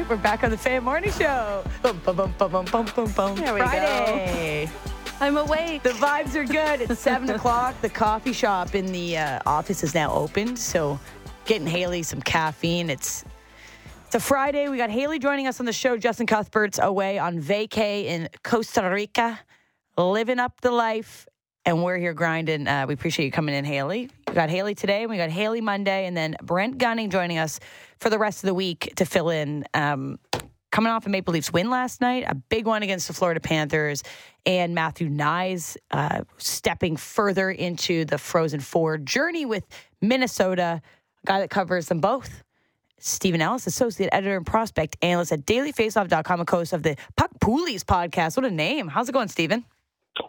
right, we're back on the Fan Morning Show. Boom, boom, boom, boom, boom, boom, boom, boom. There we Friday. I'm awake. The vibes are good. It's seven o'clock. The coffee shop in the uh, office is now open, so getting Hailey some caffeine. It's it's a Friday. We got Hailey joining us on the show. Justin Cuthbert's away on vacay in Costa Rica, living up the life, and we're here grinding. Uh, we appreciate you coming in, Hailey. Got Hailey today, and we got Hailey Monday, and then Brent Gunning joining us for the rest of the week to fill in. Um, coming off a Maple Leafs win last night, a big one against the Florida Panthers, and Matthew Knies uh, stepping further into the Frozen Four journey with Minnesota, a guy that covers them both. Steven Ellis, associate editor and prospect analyst at dailyfaceoff.com, and host of the Puck Poolies podcast. What a name. How's it going, Steven?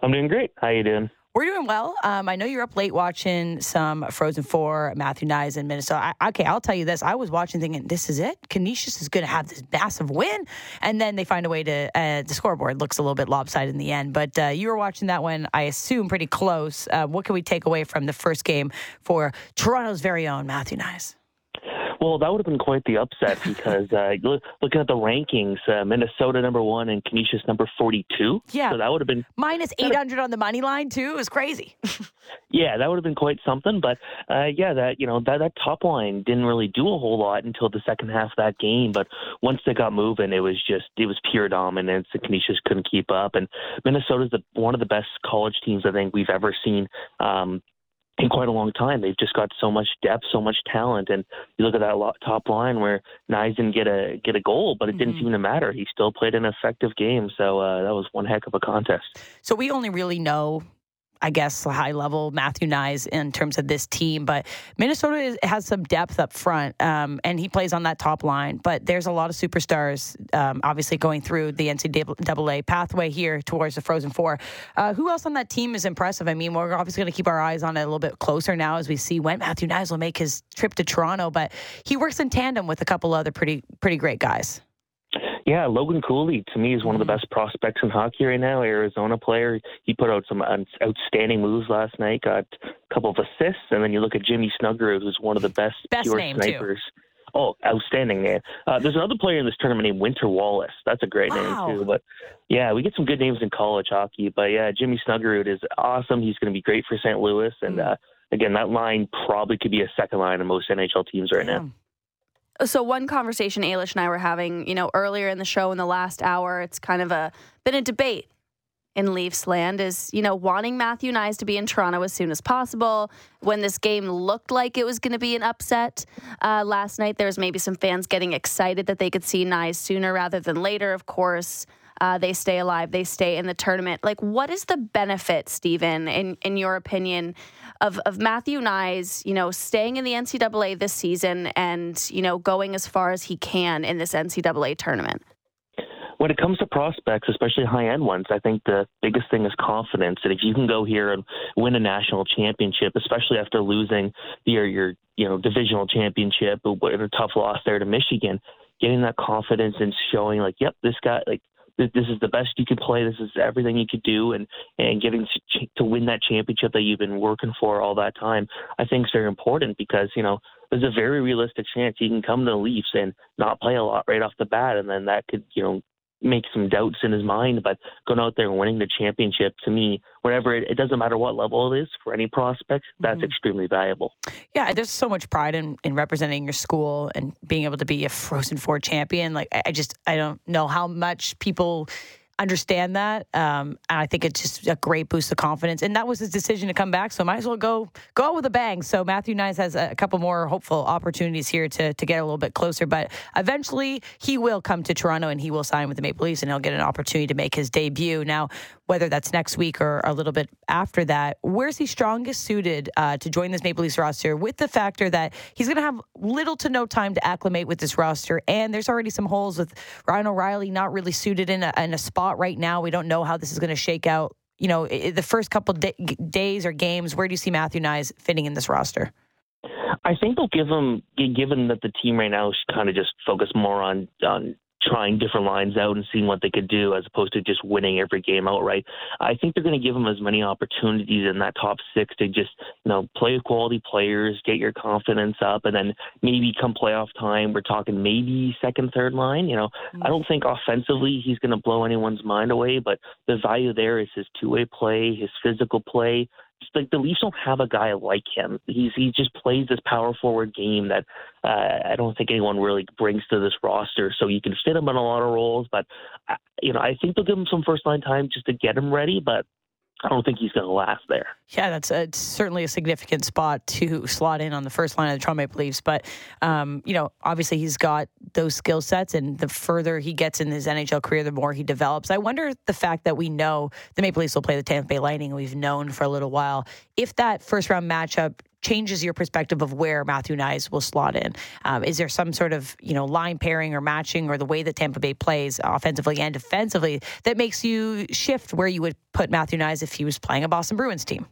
I'm doing great. How you doing? We're doing well. Um, I know you're up late watching some Frozen Four, Matthew Knies in Minnesota. I, okay, I'll tell you this. I was watching thinking, this is it. Canisius is going to have this massive win. And then they find a way to, uh, the scoreboard looks a little bit lopsided in the end. But uh, you were watching that one, I assume, pretty close. Uh, what can we take away from the first game for Toronto's very own Matthew Knies? Well, that would have been quite the upset because uh, look, looking at the rankings, uh, Minnesota number one and Canisius number forty-two. Yeah, so that would have been minus eight hundred on the money line too. It was crazy. yeah, that would have been quite something. But uh, yeah, that you know that that top line didn't really do a whole lot until the second half of that game. But once they got moving, it was just it was pure dominance. The Canisius couldn't keep up, and Minnesota's the, one of the best college teams I think we've ever seen. Um, in quite a long time. They've just got so much depth, so much talent, and you look at that top line where Knies didn't get a get a goal, but it mm-hmm. didn't seem to matter. He still played an effective game, so uh, that was one heck of a contest. So we only really know I guess, high level Matthew Knies in terms of this team. But Minnesota is, has some depth up front, um, and he plays on that top line. But there's a lot of superstars, um, obviously, going through the NCAA pathway here towards the Frozen Four. Uh, who else on that team is impressive? I mean, we're obviously going to keep our eyes on it a little bit closer now as we see when Matthew Knies will make his trip to Toronto. But he works in tandem with a couple other pretty pretty great guys. Yeah, Logan Cooley to me is one of the mm-hmm. best prospects in hockey right now. Arizona player. He put out some outstanding moves last night. Got a couple of assists, and then you look at Jimmy Snuggerud, who's one of the best, best pure snipers. Too. Oh, outstanding man! Uh, there's another player in this tournament named Winter Wallace. That's a great wow. name too. But yeah, we get some good names in college hockey. But yeah, Jimmy Snuggerud is awesome. He's going to be great for St. Louis, and mm. uh, again, that line probably could be a second line in most NHL teams right now. So one conversation Ailish and I were having, you know, earlier in the show in the last hour, it's kind of a been a debate in Leafs land is, you know, wanting Matthew Knies to be in Toronto as soon as possible. When this game looked like it was going to be an upset uh, last night, there was maybe some fans getting excited that they could see Knies sooner rather than later. Of course, uh, they stay alive, they stay in the tournament. Like, what is the benefit, Steven, in in your opinion, of of Matthew Knies, you know, staying in the NCAA this season and you know going as far as he can in this NCAA tournament? when it comes to prospects, especially high end ones, I think the biggest thing is confidence. And if you can go here and win a national championship, especially after losing your your you know divisional championship, but a tough loss there to Michigan, getting that confidence and showing like, yep, this guy like this is the best you could play. This is everything you could do, and and getting to, to win that championship that you've been working for all that time, I think is very important because you know there's a very realistic chance he can come to the Leafs and not play a lot right off the bat, and then that could you know make some doubts in his mind. But going out there and winning the championship, to me, whatever it, it doesn't matter what level it is for any prospect, that's mm-hmm. extremely valuable. Yeah, there's so much pride in, in representing your school and being able to be a Frozen Four champion. Like I just I don't know how much people understand that. Um, and I think it's just a great boost of confidence. And that was his decision to come back. So might as well go go out with a bang. So Matthew Knies has a couple more hopeful opportunities here to to get a little bit closer. But eventually he will come to Toronto and he will sign with the Maple Leafs and he'll get an opportunity to make his debut. Now, whether that's next week or a little bit after that, where's he strongest suited uh, to join this Maple Leafs roster with the factor that he's going to have little to no time to acclimate with this roster, and there's already some holes with Ryan O'Reilly not really suited in a, in a spot right now. We don't know how this is going to shake out. You know, the first couple days or games, where do you see Matthew Knies fitting in this roster? I think they'll give him, given that the team right now is kind of just focused more on on trying different lines out and seeing what they could do as opposed to just winning every game outright. I think they're going to give them as many opportunities in that top six to just, you know, play with quality players, get your confidence up, and then maybe come playoff time, we're talking maybe second, third line. You know, mm-hmm. I don't think offensively he's going to blow anyone's mind away, but the value there is his two way play, his physical play like the Leafs don't have a guy like him. He's he just plays this power forward game that uh, I don't think anyone really brings to this roster. So you can fit him in a lot of roles, but uh, you know I think they'll give him some first line time just to get him ready. But I don't think he's going to last there. Yeah, that's a, certainly a significant spot to slot in on the first line of the Toronto Maple Leafs. But, um, you know, obviously he's got those skill sets, and the further he gets in his NHL career, the more he develops. I wonder the fact that we know the Maple Leafs will play the Tampa Bay Lightning, we've known for a little while, if that first round matchup changes your perspective of where Matthew Knies will slot in. Um, is there some sort of you know line pairing or matching or the way that Tampa Bay plays offensively and defensively that makes you shift where you would put Matthew Knies if he was playing a Boston Bruins team?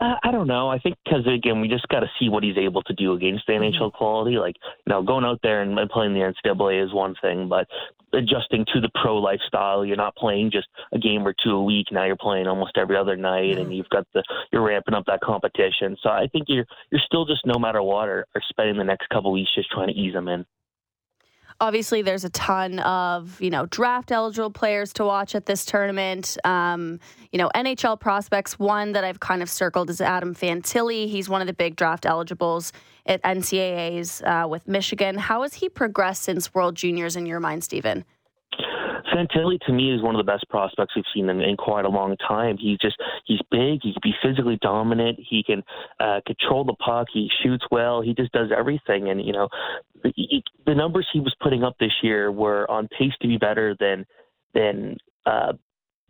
Uh, I don't know. I think because again, we just got to see what he's able to do against the NHL mm-hmm. quality. Like, you know, going out there and playing the NCAA is one thing, but adjusting to the pro lifestyle, you're not playing just a game or two a week. Now you're playing almost every other night, and you've got the you're ramping up that competition. So I think you're you're still just no matter what, are, are spending the next couple weeks just trying to ease them in obviously there's a ton of you know draft eligible players to watch at this tournament. Um, you know nhl prospects one that i've kind of circled is adam fantilli. He's one of the big draft eligibles at ncaa's uh, with michigan. How has he progressed since world juniors in your mind steven Fantilli to me is one of the best prospects we've seen in, in quite a long time. He's just he's big. He can be physically dominant. He can uh, control the puck. He shoots well. He just does everything. And you know, the, the numbers he was putting up this year were on pace to be better than than uh,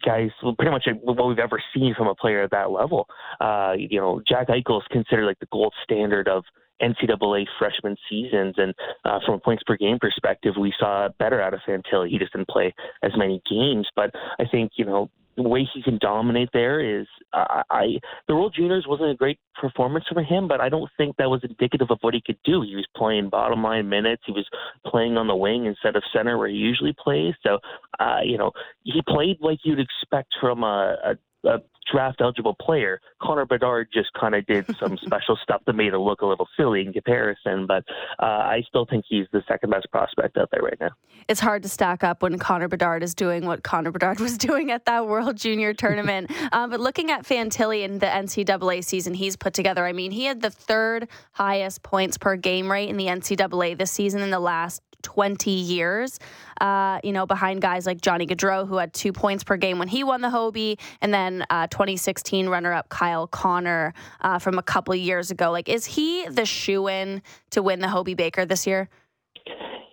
guys, pretty much what we've ever seen from a player at that level. Uh, you know, Jack Eichel is considered like the gold standard of NCAA freshman seasons, and uh, from a points per game perspective, we saw better out of Fantilli. He just didn't play as many games, but I think you know the way he can dominate there is uh, I the World Juniors wasn't a great performance for him, but I don't think that was indicative of what he could do. He was playing bottom line minutes. He was playing on the wing instead of center where he usually plays. So, uh, you know, he played like you'd expect from a, a, a draft eligible player. Connor Bedard just kind of did some special stuff that made it look a little silly in comparison, but uh, I still think he's the second best prospect out there right now. It's hard to stack up when Connor Bedard is doing what Connor Bedard was doing at that World Junior tournament. um, but looking at Fantilli in the NCAA season he's put together, I mean, he had the third highest points per game rate in the NCAA this season in the last 20 years, uh, you know, behind guys like Johnny Gaudreau, who had two points per game when he won the Hobey, and then uh, 2016 runner up Kyle Connor uh, from a couple years ago. Like, is he the shoe in to win the Hobey Baker this year?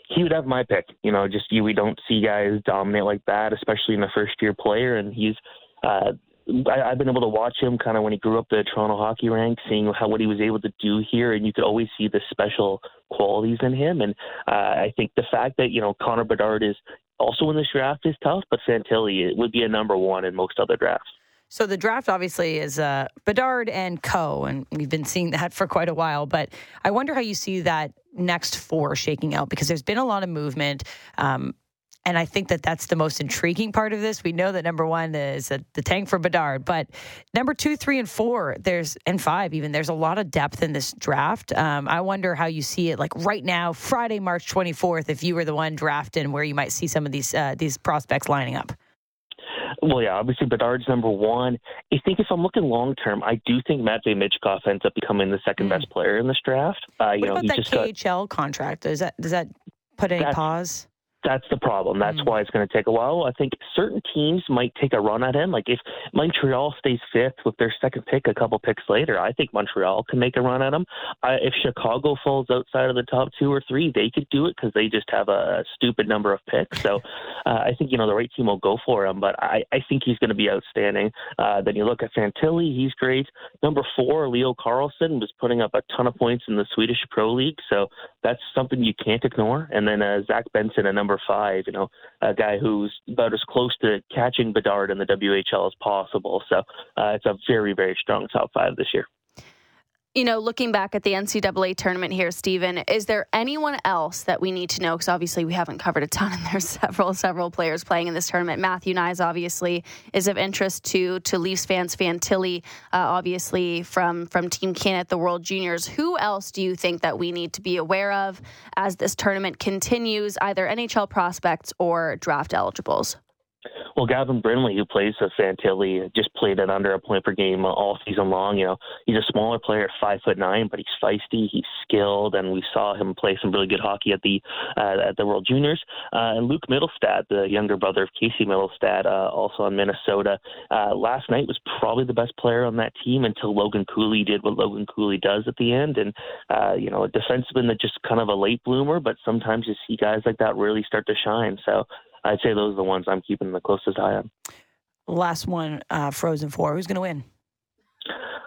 He would have my pick. You know, just you, we don't see guys dominate like that, especially in the first year player, and he's uh, I, I've been able to watch him kind of when he grew up the Toronto hockey ranks, seeing how what he was able to do here, and you could always see the special qualities in him. And uh, I think the fact that you know Connor Bedard is also in this draft is tough, but Fantilli would be a number one in most other drafts. So the draft obviously is uh, Bedard and Co, and we've been seeing that for quite a while. But I wonder how you see that next four shaking out because there's been a lot of movement. Um, and I think that that's the most intriguing part of this. We know that number one is the tank for Bedard, but number two, three, and four, there's and five even. There's a lot of depth in this draft. Um, I wonder how you see it. Like right now, Friday, March 24th, if you were the one drafting, where you might see some of these uh, these prospects lining up. Well, yeah, obviously Bedard's number one. I think if I'm looking long term, I do think Matvei Michkov ends up becoming the second mm. best player in this draft. Uh, what you know, about that KHL got, contract? Does that does that put any pause? That's the problem. That's mm-hmm. why it's going to take a while. I think certain teams might take a run at him. Like if Montreal stays fifth with their second pick a couple picks later, I think Montreal can make a run at him. Uh, if Chicago falls outside of the top two or three, they could do it because they just have a stupid number of picks. So uh, I think you know the right team will go for him. But I, I think he's going to be outstanding. Uh, then you look at Fantilli, he's great. Number four, Leo Carlsson was putting up a ton of points in the Swedish Pro League, so that's something you can't ignore. And then uh, Zach Benson at number five, you know, a guy who's about as close to catching Bedard in the WHL as possible. So uh, it's a very, very strong top five this year you know, looking back at the NCAA tournament here, Steven, is there anyone else that we need to know? Because obviously we haven't covered a ton, and there's several, several players playing in this tournament. Matthew Knies obviously is of interest to to Leafs fans. Fantilli, uh, obviously from from Team Canada the World Juniors. Who else do you think that we need to be aware of as this tournament continues, either NHL prospects or draft eligibles? Well, Gavin Brindley, who plays with Fantilli, just played at under a point per game all season long. You know, he's a smaller player, five foot nine, but he's feisty, he's skilled, and we saw him play some really good hockey at the uh, at the World Juniors. Uh, and Luke Mittelstadt, the younger brother of Casey Mittelstadt, uh, also on Minnesota, uh, last night was probably the best player on that team until Logan Cooley did what Logan Cooley does at the end, and uh, you know, a defenseman that just kind of a late bloomer, but sometimes you see guys like that really start to shine. So I'd say those are the ones I'm keeping the closest eye on. Last one, uh, Frozen Four. Who's going to win?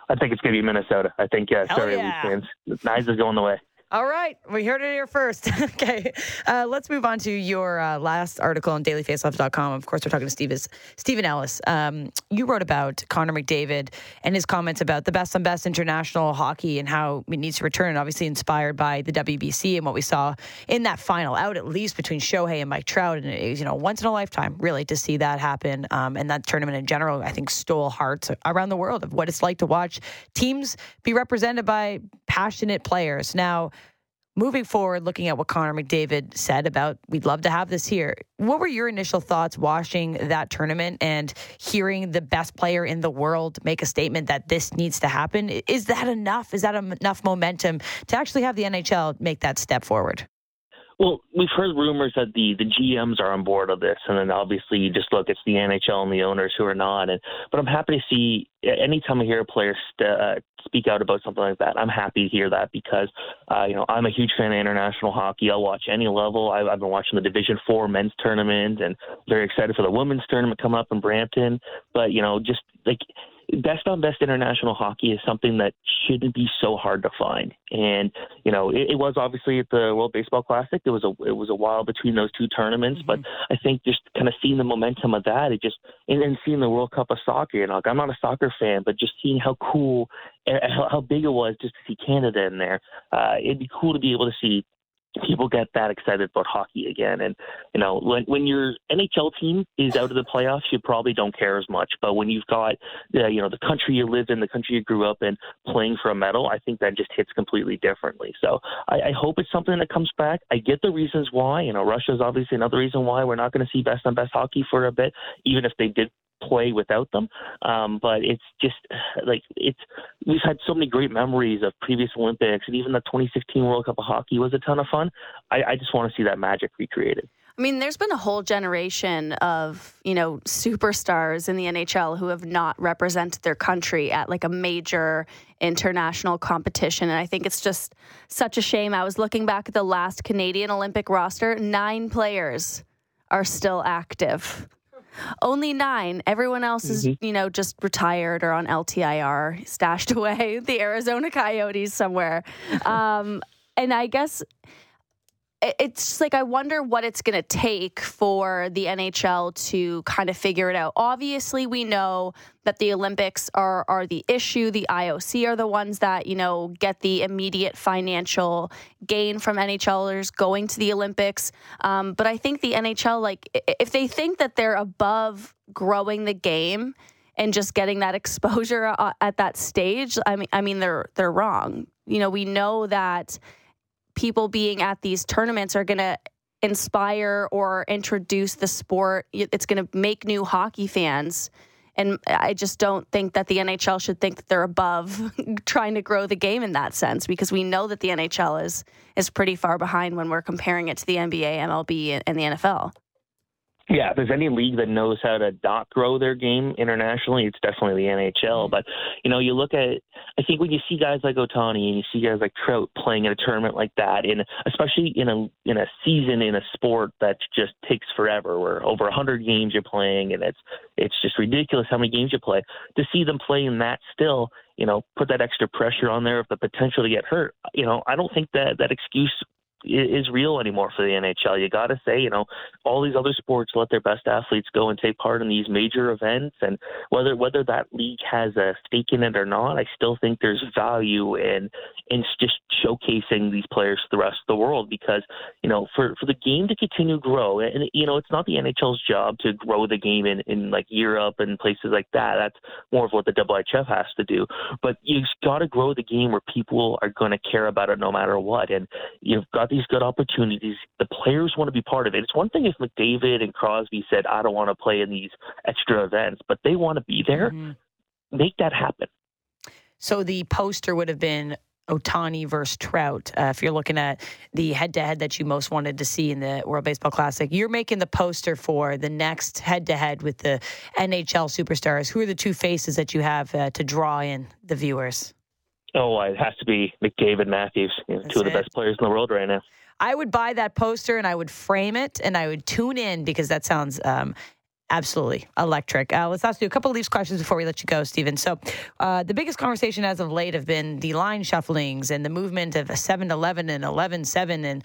I think it's going to be Minnesota. I think, yeah, sorry, yeah. fans. Knies is going the way. All right, we heard it here first. okay, uh, let's move on to your uh, last article on dailyfaceoff.com. Of course, we're talking to Steve, Steven Ellis. Um, you wrote about Connor McDavid and his comments about the best on best international hockey and how it needs to return, obviously inspired by the WBC and what we saw in that final out, at least between Shohei and Mike Trout. And it was, you know, once in a lifetime, really, to see that happen. Um, and that tournament in general, I think, stole hearts around the world of what it's like to watch teams be represented by passionate players. Now, moving forward, looking at what Connor McDavid said about we'd love to have this here, what were your initial thoughts watching that tournament and hearing the best player in the world make a statement that this needs to happen? Is that enough? Is that enough momentum to actually have the NHL make that step forward? Well, we've heard rumors that the the GMs are on board of this, and then obviously you just look, it's the NHL and the owners who are not. And but I'm happy to see anytime I hear a player st- uh, speak out about something like that, I'm happy to hear that because uh, you know I'm a huge fan of international hockey. I'll watch any level. I've, I've been watching the Division Four men's tournament, and very excited for the women's tournament come up in Brampton. But you know, just like best on best international hockey is something that shouldn't be so hard to find. And you know, it, it was obviously at the World Baseball Classic. It was a it was a while between those two tournaments, mm-hmm. but I think just kind of seeing the momentum of that, it just and then seeing the World Cup of soccer. You know, like I'm not a soccer fan, but just seeing how cool, how, how big it was just to see Canada in there. Uh, it'd be cool to be able to see people get that excited about hockey again. And you know, when when your NHL team is out of the playoffs, you probably don't care as much. But when you've got the you know the country you live in, the country you grew up in, playing for a medal, I think that just hits completely differently. So I, I hope it's something that comes back. I get the reasons why. You know, Russia's obviously another reason why we're not going to see best on best hockey for a bit, even if they did play without them. Um, but it's just like it's we've had so many great memories of previous Olympics and even the 2016 World Cup of hockey was a ton of fun. I, I just want to see that magic recreated. I mean, there's been a whole generation of, you know, superstars in the NHL who have not represented their country at like a major international competition. And I think it's just such a shame. I was looking back at the last Canadian Olympic roster, nine players are still active. Only nine. Everyone else is, mm-hmm. you know, just retired or on LTIR, stashed away. The Arizona Coyotes somewhere. Um, and I guess it's like I wonder what it's going to take for the NHL to kind of figure it out. Obviously, we know that the Olympics are are the issue. The IOC are the ones that you know get the immediate financial gain from NHLers going to the Olympics. Um, but I think the NHL, like, if they think that they're above growing the game and just getting that exposure uh, at that stage, I mean, I mean, they're they're wrong. You know, we know that people being at these tournaments are going to inspire or introduce the sport. It's going to make new hockey fans. And I just don't think that the NHL should think that they're above trying to grow the game in that sense because we know that the NHL is is pretty far behind when we're comparing it to the NBA, MLB, and the NFL. Yeah, if there's any league that knows how to not grow their game internationally, it's definitely the NHL. Mm-hmm. But you know, you look at, I think when you see guys like Ohtani and you see guys like Trout playing in a tournament like that, in especially in a in a season in a sport that just takes forever, where over hundred games you're playing, and it's it's just ridiculous how many games you play. To see them playing that still, you know, put that extra pressure on there of the potential to get hurt. You know, I don't think that that excuse is real anymore for the NHL. You got to say, you know, all these other sports let their best athletes go and take part in these major events, and whether whether that league has a stake in it or not, I still think there's value in in just showcasing these players to the rest of the world because you know for for the game to continue to grow, and you know it's not the NHL's job to grow the game in in like Europe and places like that. That's more of what the IIHF has to do, but you've got to grow the game where people are going to care about it no matter what, and you've got these good opportunities. The players want to be part of it. It's one thing if McDavid and Crosby said, I don't want to play in these extra events, but they want to be there. Mm-hmm. Make that happen. So the poster would have been Ohtani versus Trout. Uh, if you're looking at the head to head that you most wanted to see in the World Baseball Classic, you're making the poster for the next head to head with the NHL superstars. Who are the two faces that you have uh, to draw in the viewers? Oh, it has to be McDavid Matthews, you know, two of the best players in the world right now. I would buy that poster and I would frame it and I would tune in because that sounds um, absolutely electric. Uh, let's ask you a couple of these questions before we let you go, Steven. So, uh, the biggest conversation as of late have been the line shufflings and the movement of 7 11 and 11 7 and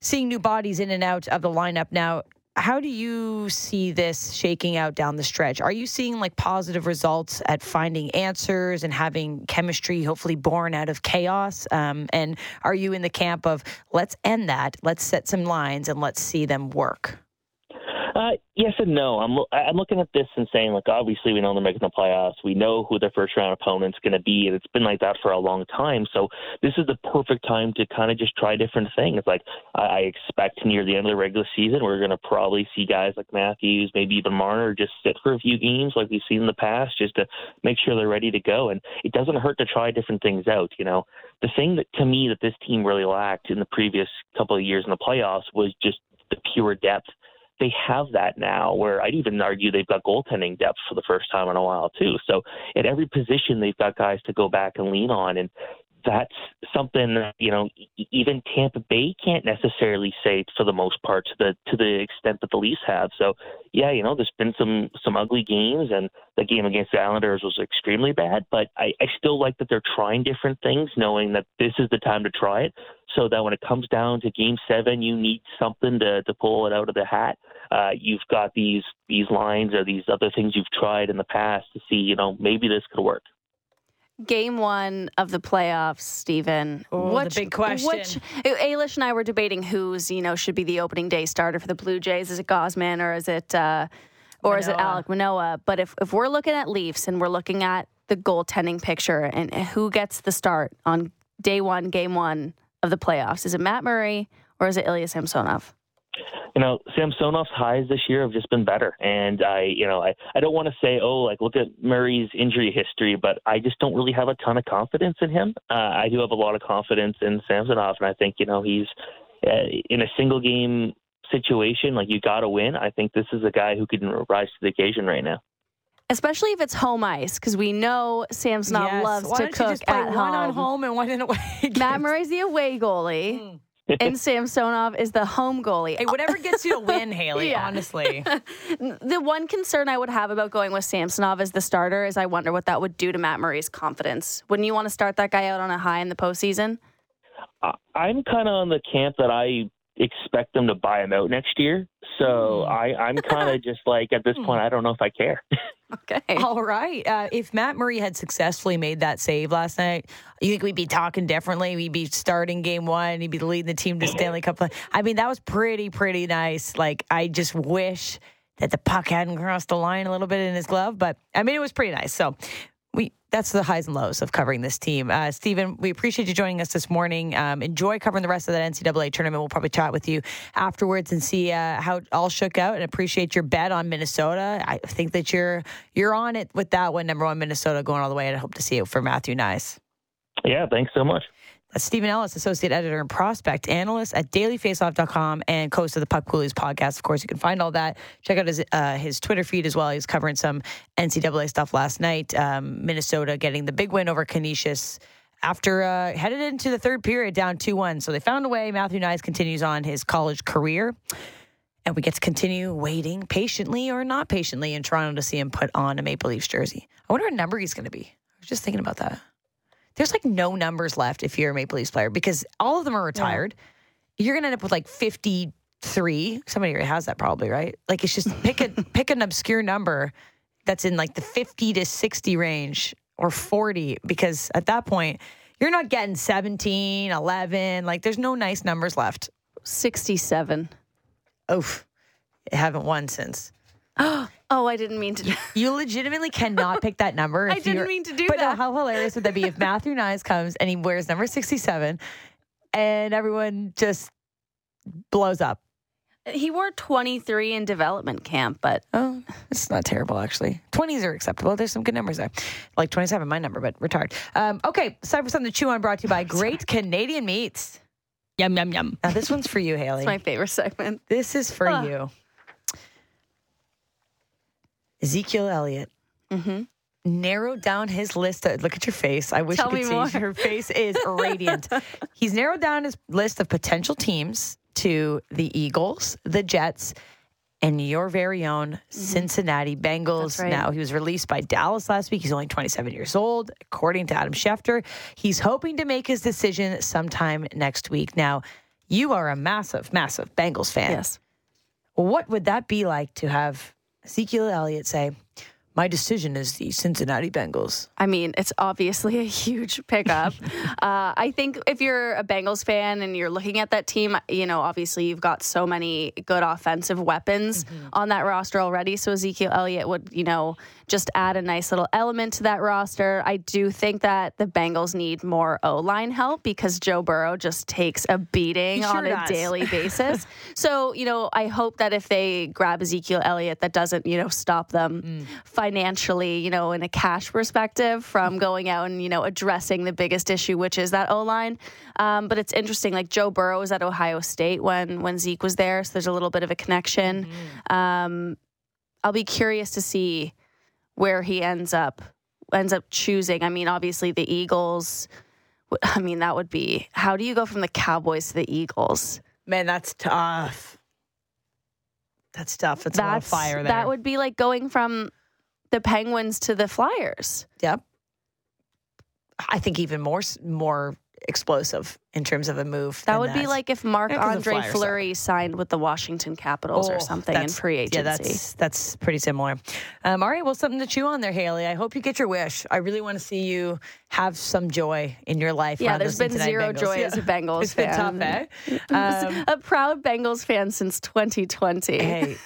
seeing new bodies in and out of the lineup. Now, how do you see this shaking out down the stretch? Are you seeing like positive results at finding answers and having chemistry, hopefully born out of chaos? Um, and are you in the camp of let's end that, let's set some lines, and let's see them work? Uh, yes and no. I'm I'm looking at this and saying like obviously we know they're making the playoffs. We know who their first round opponent's going to be, and it's been like that for a long time. So this is the perfect time to kind of just try different things. Like I, I expect near the end of the regular season, we're going to probably see guys like Matthews, maybe even Marner, just sit for a few games like we've seen in the past, just to make sure they're ready to go. And it doesn't hurt to try different things out. You know, the thing that to me that this team really lacked in the previous couple of years in the playoffs was just the pure depth they have that now where I'd even argue they've got goaltending depth for the first time in a while too. So at every position they've got guys to go back and lean on and that's something that, you know even Tampa Bay can't necessarily say for the most part to the to the extent that the Leafs have. So yeah, you know, there's been some some ugly games, and the game against the Islanders was extremely bad. But I, I still like that they're trying different things, knowing that this is the time to try it so that when it comes down to game seven, you need something to, to pull it out of the hat. Uh, you've got these these lines or these other things you've tried in the past to see, you know, maybe this could work. Game one of the playoffs, Steven. Oh, which, the big question. Which, Ailish and I were debating who's you know should be the opening day starter for the Blue Jays. Is it Gausman or is it uh, or Manoah. is it Alek Manoah? But if if we're looking at Leafs and we're looking at the goaltending picture and who gets the start on day one, game one of the playoffs? Is it Matt Murray or is it Ilya Samsonov? You know, Samsonov's highs this year have just been better, and I, you know, I, I don't want to say, oh, like look at Murray's injury history, but I just don't really have a ton of confidence in him. Uh, I do have a lot of confidence in Samsonov, and I think you know he's uh, in a single game situation like you got to win. I think this is a guy who can rise to the occasion right now especially if it's home ice, because we know Samsonov yes. loves Why to cook at one home. One on home and one in away. Matt Murray's the away goalie. Mm. and Samsonov is the home goalie. Hey, whatever gets you to win, Hailey, yeah. honestly. the one concern I would have about going with Samsonov as the starter is I wonder what that would do to Matt Murray's confidence. Wouldn't you want to start that guy out on a high in the postseason? Uh, I'm kind of on the camp that I expect them to buy him out next year. So mm. I, I'm kind of just like at this point, I don't know if I care. Okay. All right. Uh, if Matt Murray had successfully made that save last night, you think we'd be talking differently? We'd be starting game one. He'd be leading the team to Stanley Cup. I mean, that was pretty, pretty nice. Like, I just wish that the puck hadn't crossed the line a little bit in his glove, but I mean, it was pretty nice. So we that's the highs and lows of covering this team. Uh, Steven, we appreciate you joining us this morning. Um, enjoy covering the rest of that NCAA tournament. We'll probably chat with you afterwards and see uh, how it all shook out. And appreciate your bet on Minnesota. I think that you're you're on it with that one. Number one, Minnesota going all the way. And I hope to see it for Matthew Knies. Yeah, thanks so much. Steven Ellis, associate editor and prospect analyst at dailyfaceoff.com and host of the Puck Coolies podcast. Of course, you can find all that. Check out his uh, his Twitter feed as well. He was covering some NCAA stuff last night. Um, Minnesota getting the big win over Canisius after uh, headed into the third period down 2 1. So they found a way. Matthew Knies continues on his college career. And we get to continue waiting patiently or not patiently in Toronto to see him put on a Maple Leafs jersey. I wonder what number he's going to be. I was just thinking about that there's like no numbers left if you're a Maple Leafs player because all of them are retired. Yeah. you're to end up with like 53. Somebody already has that probably, right? Like it's just pick a pick an obscure number that's in like the 50 to 60 range or 40 because at that point you're not getting 17, 11, like there's no nice numbers left. 67. Oof. I haven't won since. Oh, I didn't mean to. You legitimately cannot pick that number. I didn't mean to do but no, that. how hilarious would that be if Matthew Knies comes and he wears number 67 and everyone just blows up? He wore 23 in development camp, but Oh, it's not terrible, actually. 20s are acceptable. There's some good numbers there. Like 27, my number, but retired. Um, okay, it's time for something to chew on brought to you by Great Canadian Meats. Yum, yum, yum. Now, this one's for you, Hailey. it's my favorite segment. This is for Ah. you. Ezekiel Elliott Mhm. narrowed down his list. Of, look at your face. I wish Tell you me could more. see. Your face is radiant. He's narrowed down his list of potential teams to the Eagles, the Jets, and your very own Cincinnati Bengals. Mm-hmm. Right. Now, he was released by Dallas last week. He's only 27 years old, according to Adam Schefter. He's hoping to make his decision sometime next week. Now, you are a massive, massive Bengals fan. Yes. What would that be like to have Ezekiel Elliott say, My decision is the Cincinnati Bengals? I mean, it's obviously a huge pickup. uh, I think if you're a Bengals fan and you're looking at that team, you know, obviously you've got so many good offensive weapons on that roster already. So Ezekiel Elliott would, you know, just add a nice little element to that roster. I do think that the Bengals need more O line help because Joe Burrow just takes a beating sure on a does. daily basis. so, you know, I hope that if they grab Ezekiel Elliott, that doesn't, you know, stop them financially, you know, in a cash perspective from going out and, you know, addressing the biggest issue, which is that O line. Um, but it's interesting, like Joe Burrow was at Ohio State when when Zeke was there, so there's a little bit of a connection. Um, I'll be curious to see where he ends up ends up choosing. I mean, obviously the Eagles. I mean, that would be how do you go from the Cowboys to the Eagles? Man, that's tough. That's tough. It's a lot of fire there. that would be like going from the Penguins to the Flyers. Yep. I think even more more explosive in terms of a move. That than would be like if Marc Yeah, 'cause the Andre Flyers suck. Fleury signed with the Washington Capitals Oh, or something in free agency. Yeah, that's that's pretty similar. Um, all right, well, something to chew on there, Hailey. I hope you get your wish. I really want to see you have some joy in your life. Yeah, there's been Cincinnati zero Bengals. joy Yeah. as a Bengals It's been tough, fan. eh? Um, a proud Bengals fan since 2020. hey,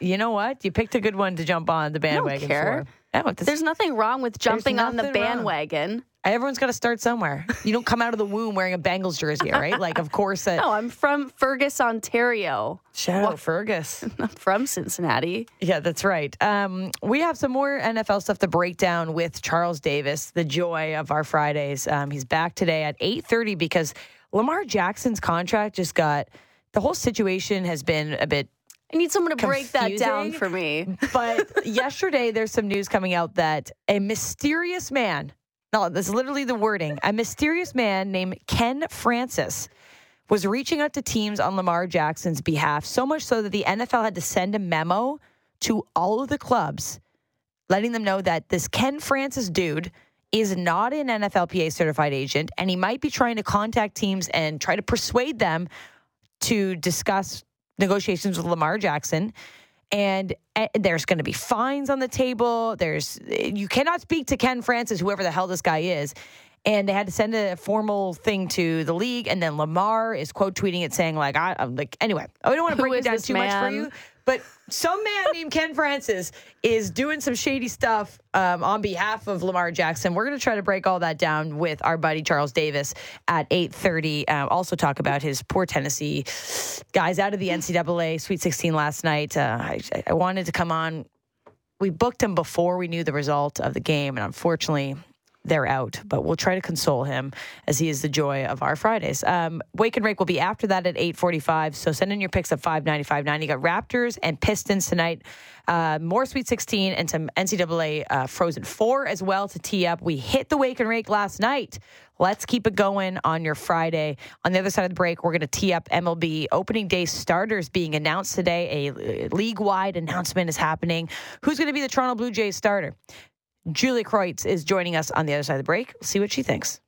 you know what? You picked a good one to jump on the bandwagon for. Oh, this- There's nothing wrong with jumping on the nothing wrong. bandwagon. everyone's got to start somewhere. You don't come out of the womb wearing a Bengals jersey, right? Like, of course, No, I'm from Fergus, Ontario. shout out Fergus. I'm from Cincinnati. Yeah, that's right. Um, we have some more NFL stuff to break down with Charles Davis, the joy of our Fridays. Um, he's back today at eight thirty because Lamar Jackson's contract just got. The whole situation has been a bit I need someone to break that down for me. But yesterday, there's some news coming out that a mysterious man, no, this is literally the wording, a mysterious man named Ken Francis was reaching out to teams on Lamar Jackson's behalf, so much so that the NFL had to send a memo to all of the clubs letting them know that this Ken Francis dude is not an NFLPA certified agent and he might be trying to contact teams and try to persuade them to discuss negotiations with Lamar Jackson. And uh, there's going to be fines on the table. There's you cannot speak to Ken Francis, whoever the hell this guy is. And they had to send a formal thing to the league, and then Lamar is quote tweeting it, saying like, "I, I'm like anyway, I don't want to break it down too much for you, but some man named Ken Francis is doing some shady stuff um, on behalf of Lamar Jackson. We're going to try to break all that down with our buddy Charles Davis at 8:30. Uh, also talk about his poor Tennessee guys out of the NCAA Sweet 16 last night. Uh, I, I wanted to come on. We booked him before we knew the result of the game, and unfortunately. They're out, but we'll try to console him as he is the joy of our Fridays. Um, Wake and Rake will be after that at 845. So send in your picks at 595.90. You got Raptors and Pistons tonight. Uh, more Sweet 16 and some NCAA uh, Frozen 4 as well to tee up. We hit the Wake and Rake last night. Let's keep it going on your Friday. On the other side of the break, we're going to tee up MLB opening day starters being announced today. A league wide announcement is happening. Who's going to be the Toronto Blue Jays starter? Julia Kreuz is joining us on the other side of the break. See what she thinks.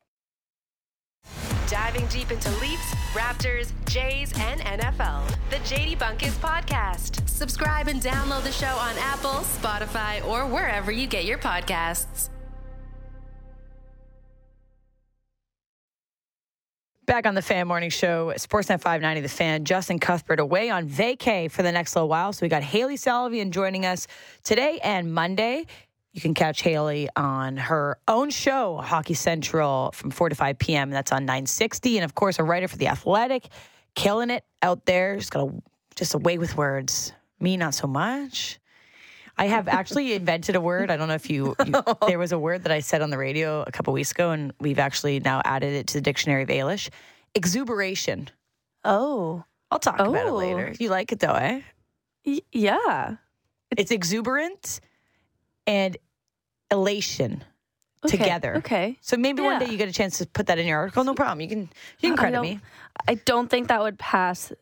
diving deep into Leafs, Raptors, Jays, and NFL. The JD Bunkis Podcast. Subscribe and download the show on Apple, Spotify, or wherever you get your podcasts. Back on the Fan Morning Show, Sportsnet 590, The Fan, Justin Cuthbert away on vacay for the next little while. So we got Hailey Salvian joining us today and Monday. You can catch Hailey on her own show, Hockey Central, from 4 to 5 p.m. That's on 960. And of course, a writer for The Athletic, killing it out there. Just got a, just a way with words. Me, not so much. I have actually invented a word. I don't know if you, you, there was a word that I said on the radio a couple weeks ago, and we've actually now added it to the dictionary of Ailish. Exuberation. Oh, I'll talk about it Oh. later. You like it though, eh? y- yeah. It's exuberant and elation Okay, together. Okay. So maybe one day you get a chance to put that in your article. No problem. You can you can credit don't- me. I don't think that would pass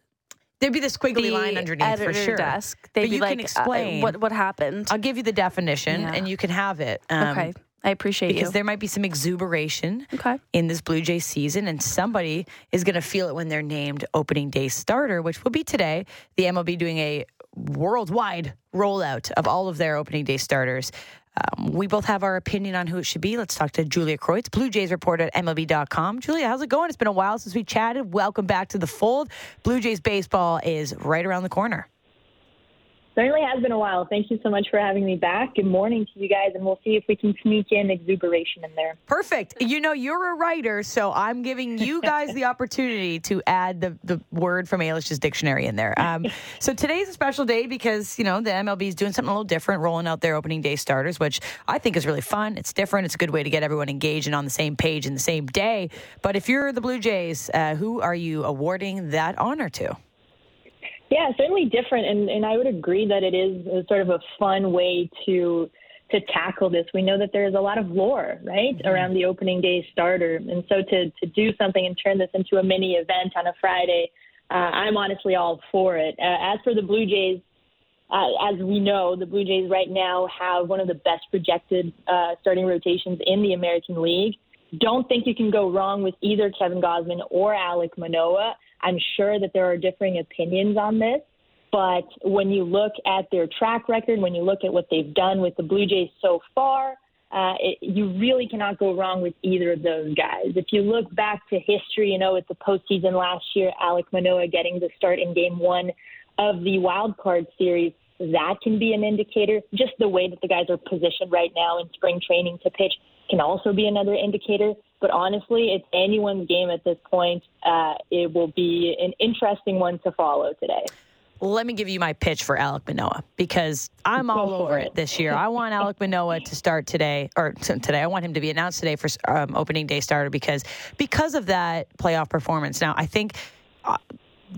There'd be this squiggly the line underneath for sure. desk. They'd But be you can like, uh, explain. what what happened. I'll give you the definition, Yeah. and you can have it. Um, okay, I appreciate Because you. there might be some exuberation Okay. in this Blue Jay season, and somebody is going to feel it when they're named opening day starter, which will be today. The MLB doing a worldwide rollout of all of their opening day starters. Um, we both have our opinion on who it should be. Let's talk to Julia Kreuz, Blue Jays reporter at MLB.com. Julia, how's it going? It's been a while since we chatted. Welcome back to the fold. Blue Jays baseball is right around the corner. Certainly has been a while. Thank you so much for having me back. Good morning to you guys, and we'll see if we can sneak in exuberation in there. Perfect. You know, you're a writer, so I'm giving you guys the opportunity to add the, the word from Ailish's dictionary in there. Um, so today's a special day because, you know, the MLB is doing something a little different, rolling out their opening day starters, which I think is really fun. It's different. It's a good way to get everyone engaged and on the same page in the same day. But if you're the Blue Jays, uh, who are you awarding that honor to? Yeah, certainly different, and, and I would agree that it is a sort of a fun way to to tackle this. We know that there is a lot of lore, right, around the opening day starter, and so to to do something and turn this into a mini event on a Friday, uh, I'm honestly all for it. Uh, as for the Blue Jays, uh, as we know, the Blue Jays right now have one of the best projected uh, starting rotations in the American League. Don't think you can go wrong with either Kevin Gausman or Alek Manoah. I'm sure that there are differing opinions on this, but when you look at their track record, when you look at what they've done with the Blue Jays so far, uh, it, you really cannot go wrong with either of those guys. If you look back to history, you know, with the postseason last year, Alek Manoah getting the start in game one of the wild card series, that can be an indicator. Just the way that the guys are positioned right now in spring training to pitch can also be another indicator. But honestly, it's anyone's game at this point. Uh, it will be an interesting one to follow today. Let me give you my pitch for Alek Manoah because I'm all Go over it. it. this year. I want Alek Manoah to start today, or today. I want him to be announced today for um, opening day starter because because of that playoff performance. Now, I think.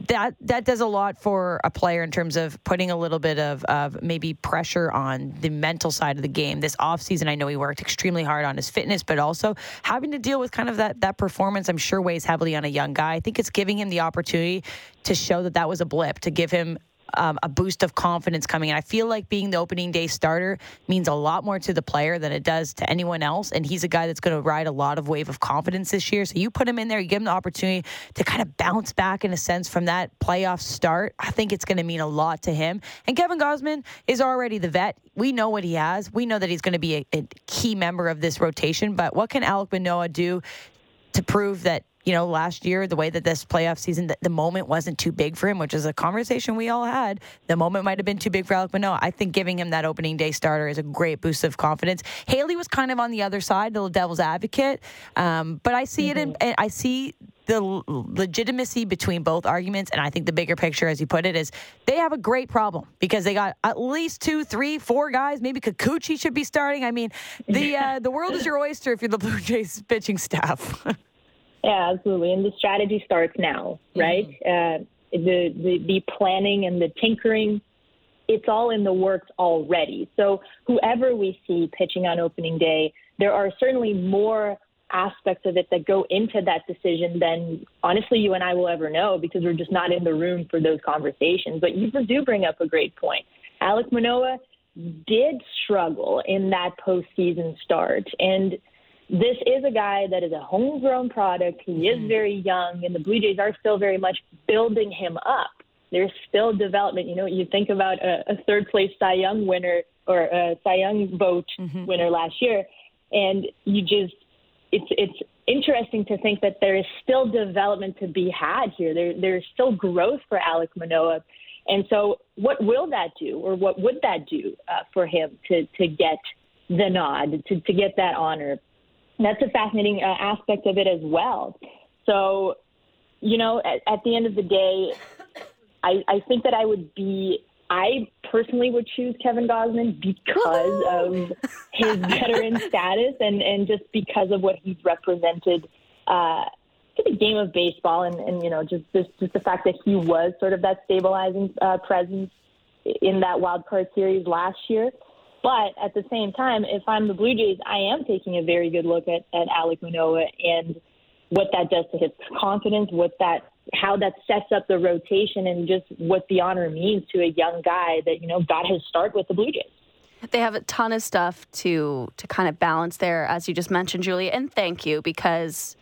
That that does a lot for a player in terms of putting a little bit of, of maybe pressure on the mental side of the game. This offseason, I know he worked extremely hard on his fitness, but also having to deal with kind of that that performance, I'm sure weighs heavily on a young guy. I think it's giving him the opportunity to show that that was a blip, to give him um, a boost of confidence coming in. I feel like being the opening day starter means a lot more to the player than it does to anyone else. And he's a guy that's going to ride a lot of wave of confidence this year. So you put him in there, you give him the opportunity to kind of bounce back in a sense from that playoff start. I think it's going to mean a lot to him. And Kevin Gausman is already the vet. We know what he has. We know that he's going to be a, a key member of this rotation. But what can Alek Manoah do to prove that you know last year the way that this playoff season that the moment wasn't too big for him which is a conversation we all had. The moment might have been too big for Alek Manoah I think giving him that opening day starter is a great boost of confidence. Hailey was kind of on the other side the devil's advocate um, but I see it in and I see the legitimacy between both arguments and I think the bigger picture as you put it is they have a great problem because they got at least two three four guys. Maybe Kikuchi should be starting. I mean the uh, the world is your oyster if you're the Blue Jays pitching staff Yeah, absolutely. And the strategy starts now, right? Uh, the, the the planning and the tinkering, it's all in the works already. So whoever we see pitching on opening day, there are certainly more aspects of it that go into that decision than honestly you and I will ever know because we're just not in the room for those conversations. But you do bring up a great point. Alek Manoah did struggle in that postseason start and this is a guy that is a homegrown product. He is very young, and the Blue Jays are still very much building him up. There's still development. You know, you think about a, a third place Cy Young winner or a Cy Young vote winner last year, and you just it's it's interesting to think that there is still development to be had here. There there's still growth for Alek Manoah. and so what will that do, or what would that do uh, for him to to get the nod, to to get that honor? That's a fascinating uh, aspect of it as well. So, you know, at, at the end of the day, I, I think that I would be. I personally would choose Kevin Gausman because of his veteran status and, and just because of what he's represented uh, to the game of baseball and, and you know just, just just the fact that he was sort of that stabilizing uh, presence in that wild card series last year. But at the same time, if I'm the Blue Jays, I am taking a very good look at, at Alek Manoah and what that does to his confidence, what that how that sets up the rotation and just what the honor means to a young guy that, you know, got his start with the Blue Jays. They have a ton of stuff to to kind of balance there, as you just mentioned, Julie. And thank you because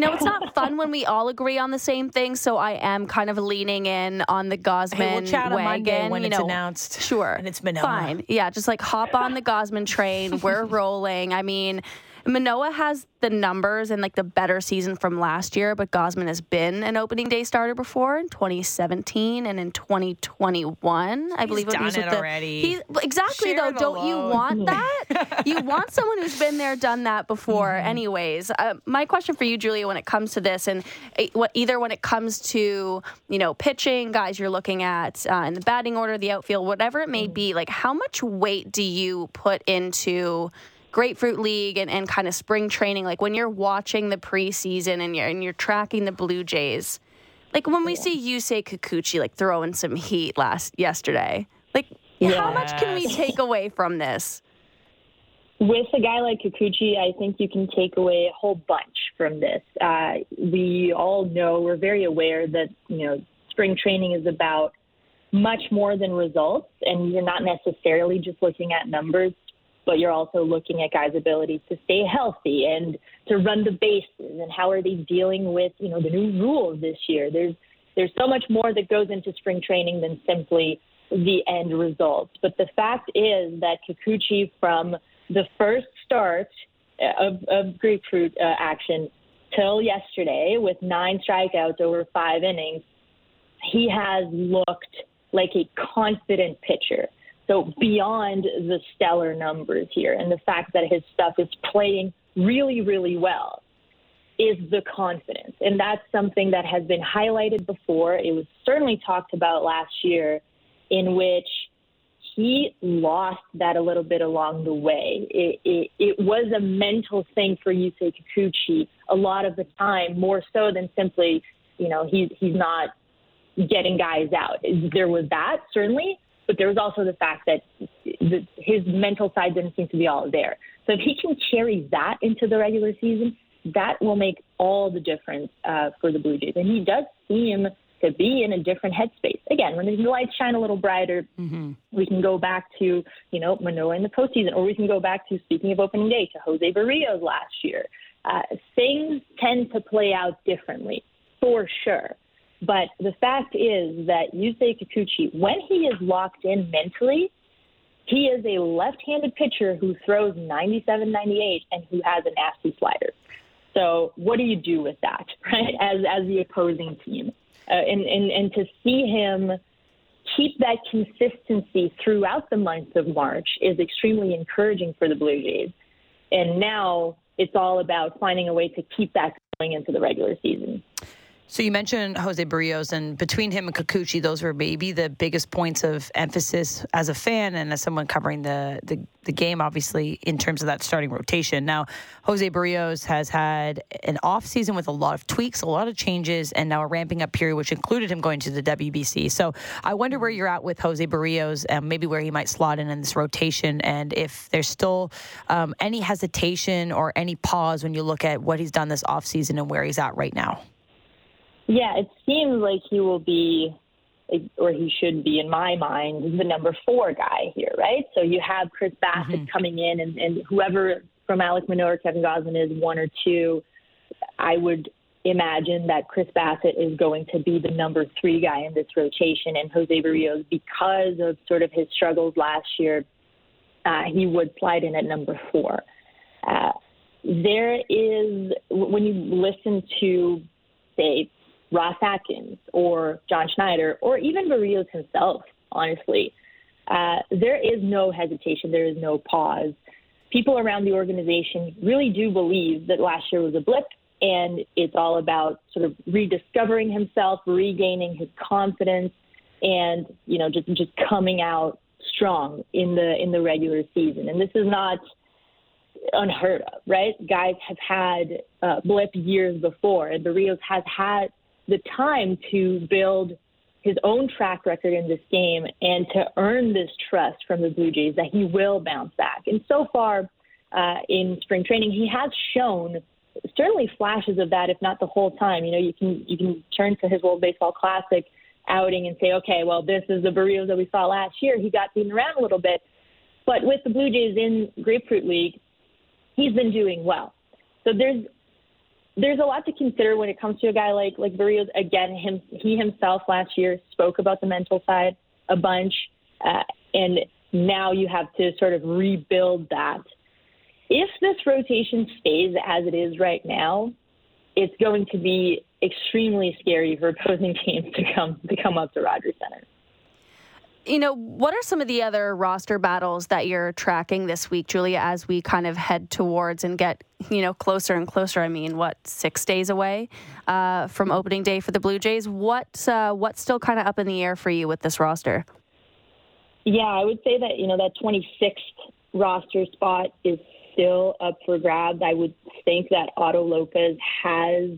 you know it's not fun when we all agree on the same thing. So I am kind of leaning in on the Gausman Hey, we'll chat on wagon. Monday when you it's announced. Sure, And it's Manoah. Fine, yeah, just like hop on the Gausman train. We're rolling. I mean. Manoah has the numbers and like the better season from last year, but Gausman has been an opening day starter before in 2017 and in 2021. I believe done was it with the, already. He's, exactly Share though. Don't you want that? you want someone who's been there, done that before. Mm-hmm. Anyways, uh, my question for you, Julia, when it comes to this, and uh, what either when it comes to you know pitching, guys you're looking at uh, in the batting order, the outfield, whatever it may Mm. be, like how much weight do you put into Grapefruit League and, and kind of spring training? Like when you're watching the preseason and you're and you're tracking the Blue Jays, like when we see Yusei Kikuchi like throwing some heat last yesterday, like how much can we take away from this? With a guy like Kikuchi, I think you can take away a whole bunch from this. Uh, we all know, we're very aware that, you know, spring training is about much more than results, and you're not necessarily just looking at numbers, but you're also looking at guys' ability to stay healthy and to run the bases, and how are they dealing with, you know, the new rules this year. There's there's so much more that goes into spring training than simply the end results. But the fact is that Kikuchi, from the first start of, of grapefruit uh, action till yesterday, with nine strikeouts over five innings, he has looked like a confident pitcher. So beyond the stellar numbers here, and the fact that his stuff is playing really, really well is the confidence. And that's something that has been highlighted before. It was certainly talked about last year, in which he lost that a little bit along the way. It, it, it was a mental thing for Yusei Kikuchi a lot of the time, more so than simply, you know, he's, he's not getting guys out. There was that, certainly, but there was also the fact that the, his mental side didn't seem to be all there. So if he can carry that into the regular season, that will make all the difference uh, for the Blue Jays. And he does seem to be in a different headspace. Again, when the lights shine a little brighter, we can go back to, you know, Manoah in the postseason, or we can go back to, speaking of opening day, to Jose Berrios last year. Uh, things tend to play out differently, for sure. But the fact is that Yusei Kikuchi, when he is locked in mentally, he is a left-handed pitcher who throws 97, 98, and who has a nasty slider. So what do you do with that, right? As as the opposing team, uh, and and and to see him keep that consistency throughout the month of March is extremely encouraging for the Blue Jays. And now it's all about finding a way to keep that going into the regular season. So you mentioned Jose Berrios, and between him and Kikuchi, those were maybe the biggest points of emphasis as a fan and as someone covering the, the, the game, obviously, in terms of that starting rotation. Now, Jose Berrios has had an off season with a lot of tweaks, a lot of changes, and now a ramping up period, which included him going to the WBC. So I wonder where you're at with Jose Berrios and maybe where he might slot in in this rotation, and if there's still um, any hesitation or any pause when you look at what he's done this off season and where he's at right now. Yeah, it seems like he will be, or he should be, in my mind, the number four guy here, right? So you have Chris Bassitt coming in, and, and whoever from Alek Manoah or Kevin Gausman is one or two, I would imagine that Chris Bassitt is going to be the number three guy in this rotation, and Jose Berrios, because of sort of his struggles last year, uh, he would slide in at number four. Uh, there is, when you listen to, say, Ross Atkins or John Schneider or even Berrios himself, honestly, uh, there is no hesitation, there is no pause. People around the organization really do believe that last year was a blip and it's all about sort of rediscovering himself, regaining his confidence, and you know just just coming out strong in the in the regular season. And this is not unheard of, right? Guys have had uh, blip years before, and Berrios has had the time to build his own track record in this game and to earn this trust from the Blue Jays that he will bounce back. And so far uh, in spring training, he has shown certainly flashes of that, if not the whole time. You know, you can you can turn to his World Baseball Classic outing and say, okay, well, this is the Berrios that we saw last year. He got beaten around a little bit, but with the Blue Jays in Grapefruit League, he's been doing well. So there's there's a lot to consider when it comes to a guy like like Berrios. Again, him he himself last year spoke about the mental side a bunch, uh, and now you have to sort of rebuild that if this rotation stays as it is right now, it's going to be extremely scary for opposing teams to come to come up to Rogers Center. You know, what are some of the other roster battles that you're tracking this week, Julia, as we kind of head towards and get, you know, closer and closer? I mean, what, six days away uh, from opening day for the Blue Jays? What, uh, what's still kind of up in the air for you with this roster? Yeah, I would say that, you know, that 26th roster spot is still up for grabs. I would think that Otto Lopez has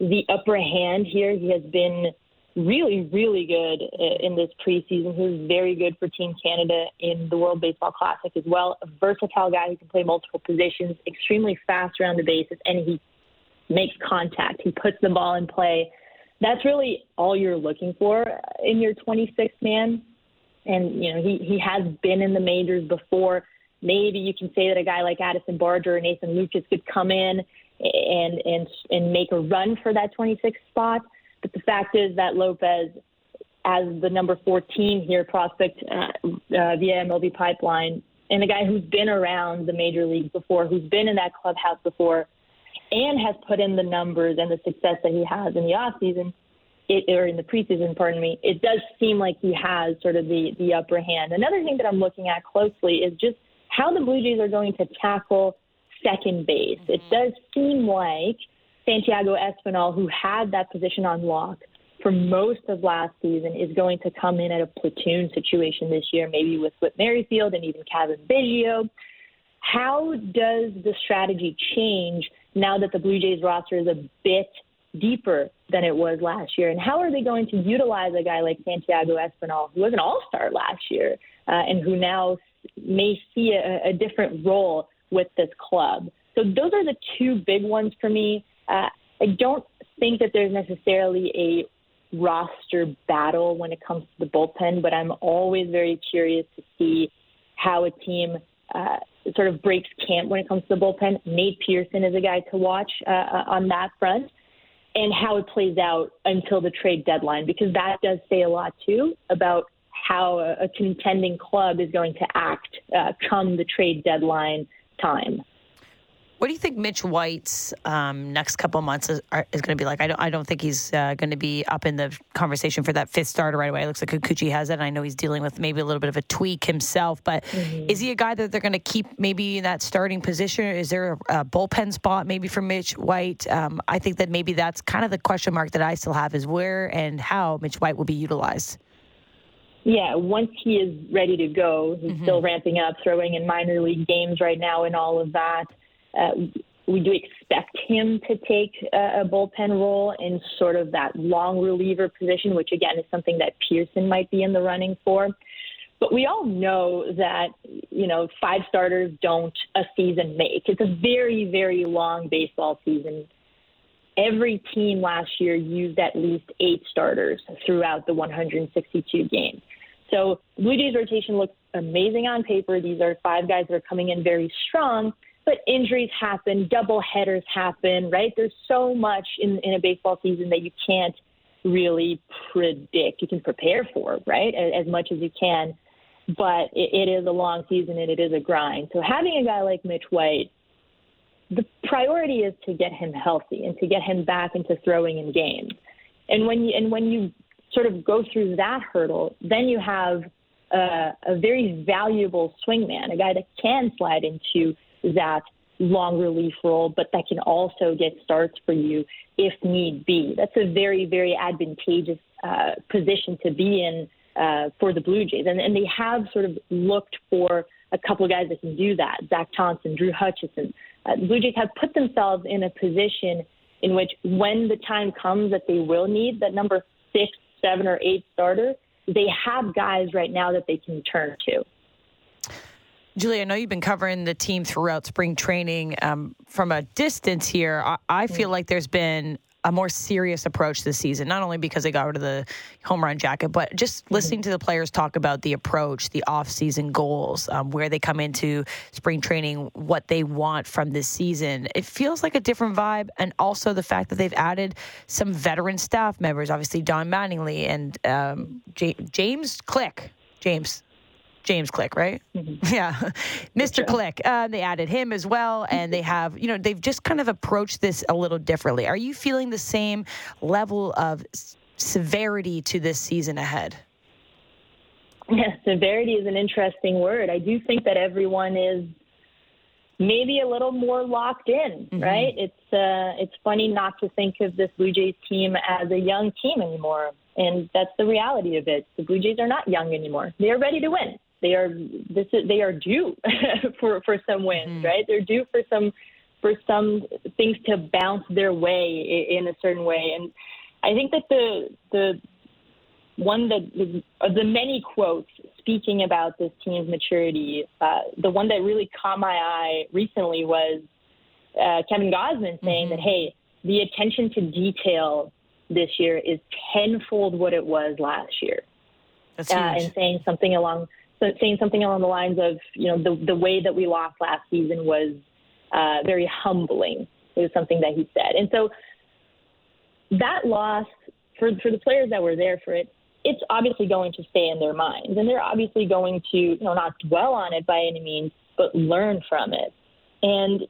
the upper hand here. He has been really, really good in this preseason. He was very good for Team Canada in the World Baseball Classic as well. A versatile guy who can play multiple positions, extremely fast around the bases, and he makes contact. He puts the ball in play. That's really all you're looking for in your 26th man. And, you know, he, he has been in the majors before maybe you can say that a guy like Addison Barger or Nathan Lukes could come in and and and make a run for that 26th spot. But the fact is that Lopez, as the number 14 here prospect uh, uh, via MLB pipeline, and a guy who's been around the major leagues before, who's been in that clubhouse before, and has put in the numbers and the success that he has in the off season. It, or in the preseason, pardon me, it does seem like he has sort of the, the upper hand. Another thing that I'm looking at closely is just how the Blue Jays are going to tackle second base. Mm-hmm. It does seem like Santiago Espinal, who had that position on lock for most of last season, is going to come in at a platoon situation this year, maybe with Whit Merrifield and even Cavan Biggio. How does the strategy change now that the Blue Jays roster is a bit deeper than it was last year? And how are they going to utilize a guy like Santiago Espinal, who was an all star last year uh, and who now may see a, a different role with this club. So those are the two big ones for me. Uh, I don't think that there's necessarily a roster battle when it comes to the bullpen, but I'm always very curious to see how a team uh, sort of breaks camp when it comes to the bullpen. Nate Pearson is a guy to watch uh, uh on that front and how it plays out until the trade deadline, because that does say a lot too about how a, a contending club is going to act uh, come the trade deadline time. What do you think Mitch White's um, next couple months is, are, is, going to be like? I don't, I don't think he's uh, going to be up in the conversation for that fifth starter right away. It looks like Kikuchi has it. And I know he's dealing with maybe a little bit of a tweak himself, but mm-hmm. is he a guy that they're going to keep maybe in that starting position? Is there a, a bullpen spot maybe for Mitch White? Um, I think that maybe that's kind of the question mark that I still have is where and how Mitch White will be utilized. Yeah, once he is ready to go, he's mm-hmm. still ramping up, throwing in minor league games right now, and all of that. Uh, we do expect him to take a, a bullpen role in sort of that long reliever position, which again is something that Pearson might be in the running for. But we all know that, you know, five starters don't a season make. It's a very, very long baseball season. Every team last year used at least eight starters throughout the 162 games. So Blue Jays rotation looks amazing on paper. These are five guys that are coming in very strong. But injuries happen, double headers happen, right? There's so much in, in a baseball season that you can't really predict. You can prepare for, right, as, as much as you can, but it, it is a long season and it is a grind. So having a guy like Mitch White, the priority is to get him healthy and to get him back into throwing in games. And when you and when you sort of go through that hurdle, then you have a, a very valuable swingman, a guy that can slide into that long relief role, but that can also get starts for you if need be. That's a very, very advantageous uh, position to be in uh, for the Blue Jays. And, and they have sort of looked for a couple of guys that can do that Zach Thompson, Drew Hutchison. Uh, Blue Jays have put themselves in a position in which, when the time comes that they will need that number six, seven, or eight starter, they have guys right now that they can turn to. Julie, I know you've been covering the team throughout spring training. Um, from a distance here, I, I feel like there's been a more serious approach this season, not only because they got rid of the home run jacket, but just mm-hmm. listening to the players talk about the approach, the off-season goals, um, where they come into spring training, what they want from this season. It feels like a different vibe, and also the fact that they've added some veteran staff members, obviously Don Mattingly and um, J- James Click. James, James Click, right? Mm-hmm. Yeah, Mr. Sure. Click. Uh, they added him as well, and they have, you know, they've just kind of approached this a little differently. Are you feeling the same level of severity to this season ahead? Yeah, severity is an interesting word. I do think that everyone is maybe a little more locked in, mm-hmm. right? It's uh, it's funny not to think of this Blue Jays team as a young team anymore, and that's the reality of it. The Blue Jays are not young anymore; they are ready to win they are this is, they are due for for some wins, mm-hmm. right? They're due for some for some things to bounce their way in a certain way, and I think that the the one that the many quotes speaking about this team's maturity, uh, the one that really caught my eye recently was uh, Kevin Gausman saying mm-hmm. that hey, the attention to detail this year is tenfold what it was last year. That's huge. Uh, and saying something along saying something along the lines of, you know, the the way that we lost last season was uh, very humbling. It was something that he said, and so that loss for for the players that were there for it, it's obviously going to stay in their minds, and they're obviously going to, you know, not dwell on it by any means, but learn from it. And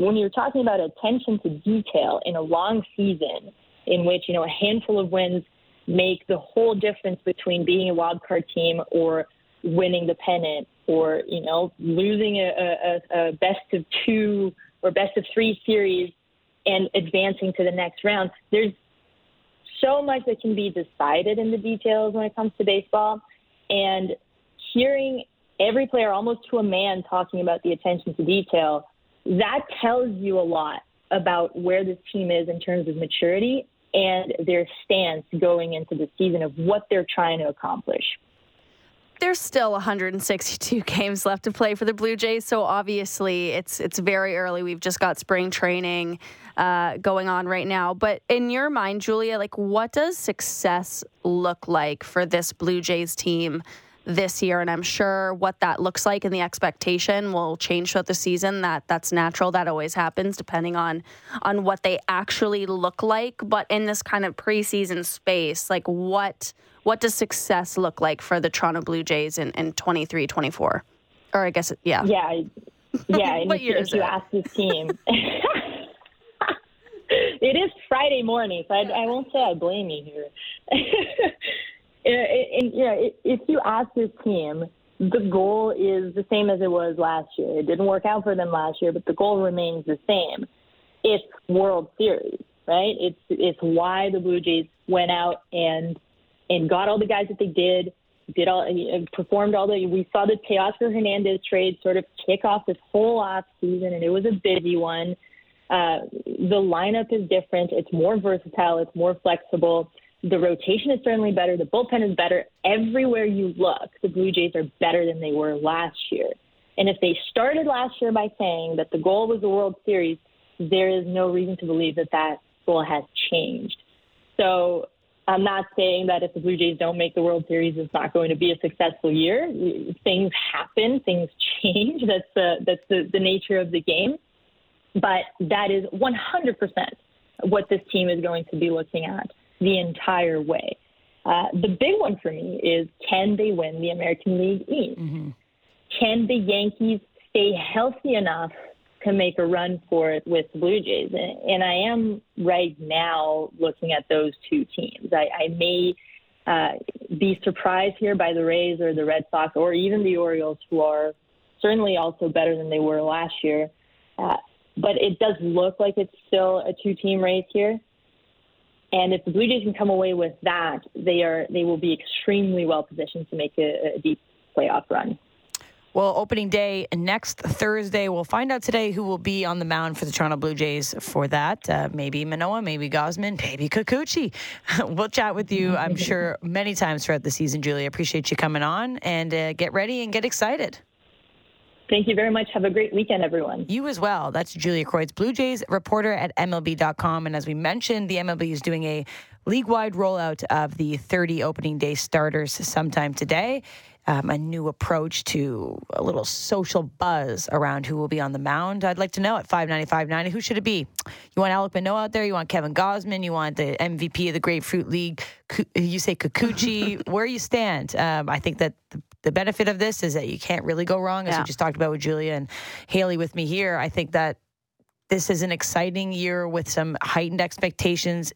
when you're talking about attention to detail in a long season, in which you know a handful of wins make the whole difference between being a wild card team or winning the pennant or you know losing a, a, a best of two or best of three series and advancing to the next round. There's so much that can be decided in the details when it comes to baseball, and hearing every player almost to a man talking about the attention to detail that tells you a lot about where this team is in terms of maturity and their stance going into the season of what they're trying to accomplish. There's still 162 games left to play for the Blue Jays, so obviously it's it's very early. We've just got spring training uh, going on right now. But in your mind, Julia, like what does success look like for this Blue Jays team this year and I'm sure what that looks like and the expectation will change throughout the season. That that's natural. That always happens depending on on what they actually look like. But in this kind of preseason space like what what does success look like for the Toronto Blue Jays in, in 23 24 or I guess yeah. Yeah yeah what year if, you it? ask this team. It is Friday morning so I, I won't say I blame you here and, you know, if you ask this team, the goal is the same as it was last year. It didn't work out for them last year, but the goal remains the same. It's World Series, right? It's it's why the Blue Jays went out and and got all the guys that they did, did all and performed all the. We saw the Teoscar Hernandez trade sort of kick off this whole off season, and it was a busy one. Uh, the lineup is different. It's more versatile. It's more flexible. The rotation is certainly better. The bullpen is better. Everywhere you look, the Blue Jays are better than they were last year. And if they started last year by saying that the goal was the World Series, there is no reason to believe that that goal has changed. So I'm not saying that if the Blue Jays don't make the World Series, it's not going to be a successful year. Things happen, things change. That's the that's the, the nature of the game. But that is 100% what this team is going to be looking at the entire way. Uh, the big one for me is can they win the American League East? Mm-hmm. Can the Yankees stay healthy enough to make a run for it with the Blue Jays? And I am right now looking at those two teams. I, I may uh, be surprised here by the Rays or the Red Sox or even the Orioles, who are certainly also better than they were last year. Uh, but it does look like it's still a two-team race here. And if the Blue Jays can come away with that, they are they will be extremely well positioned to make a, a deep playoff run. Well, opening day next Thursday. We'll find out today who will be on the mound for the Toronto Blue Jays for that. Uh, maybe Manoah, maybe Gausman, maybe Kikuchi. we'll chat with you, I'm sure, many times throughout the season, Julie. Appreciate you coming on and uh, get ready and get excited. Thank you very much. Have a great weekend, everyone. You as well. That's Julia Kreuz, Blue Jays reporter at MLB.com. And as we mentioned, the MLB is doing a league wide rollout of the 30 opening day starters sometime today. Um, a new approach to a little social buzz around who will be on the mound. I'd like to know at 595.90 who should it be? You want Alek Manoah out there? You want Kevin Gausman? You want the MVP of the Grapefruit League? You say Kikuchi? Where you stand? Um, I think that the the benefit of this is that you can't really go wrong, as yeah. we just talked about with Julia and Hailey with me here. I think that this is an exciting year with some heightened expectations.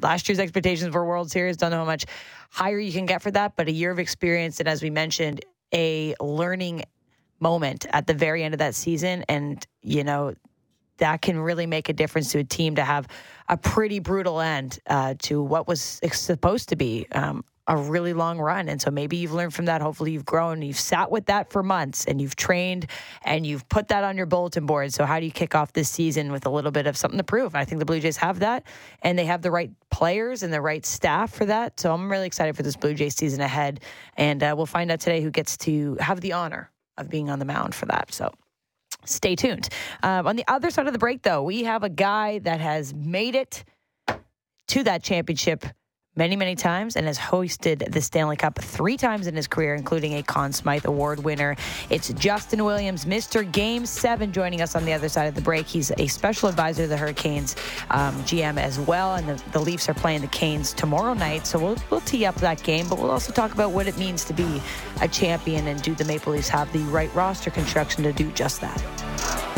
Last year's expectations for World Series, don't know how much higher you can get for that, but a year of experience, and as we mentioned, a learning moment at the very end of that season. And, you know, that can really make a difference to a team to have a pretty brutal end uh, to what was supposed to be um, a really long run. And so maybe you've learned from that. Hopefully you've grown. You've sat with that for months and you've trained and you've put that on your bulletin board. So how do you kick off this season with a little bit of something to prove? I think the Blue Jays have that and they have the right players and the right staff for that. So I'm really excited for this Blue Jays season ahead. And uh, we'll find out today who gets to have the honor of being on the mound for that. So stay tuned. Um, on the other side of the break, though, we have a guy that has made it to that championship many, many times and has hosted the Stanley Cup three times in his career, including a Conn Smythe Award winner. It's Justin Williams, Mr. Game 7, joining us on the other side of the break. He's a special advisor to the Hurricanes um, GM as well, and the, the, Leafs are playing the Canes tomorrow night, so we'll, we'll tee up that game, but we'll also talk about what it means to be a champion and do the Maple Leafs have the right roster construction to do just that.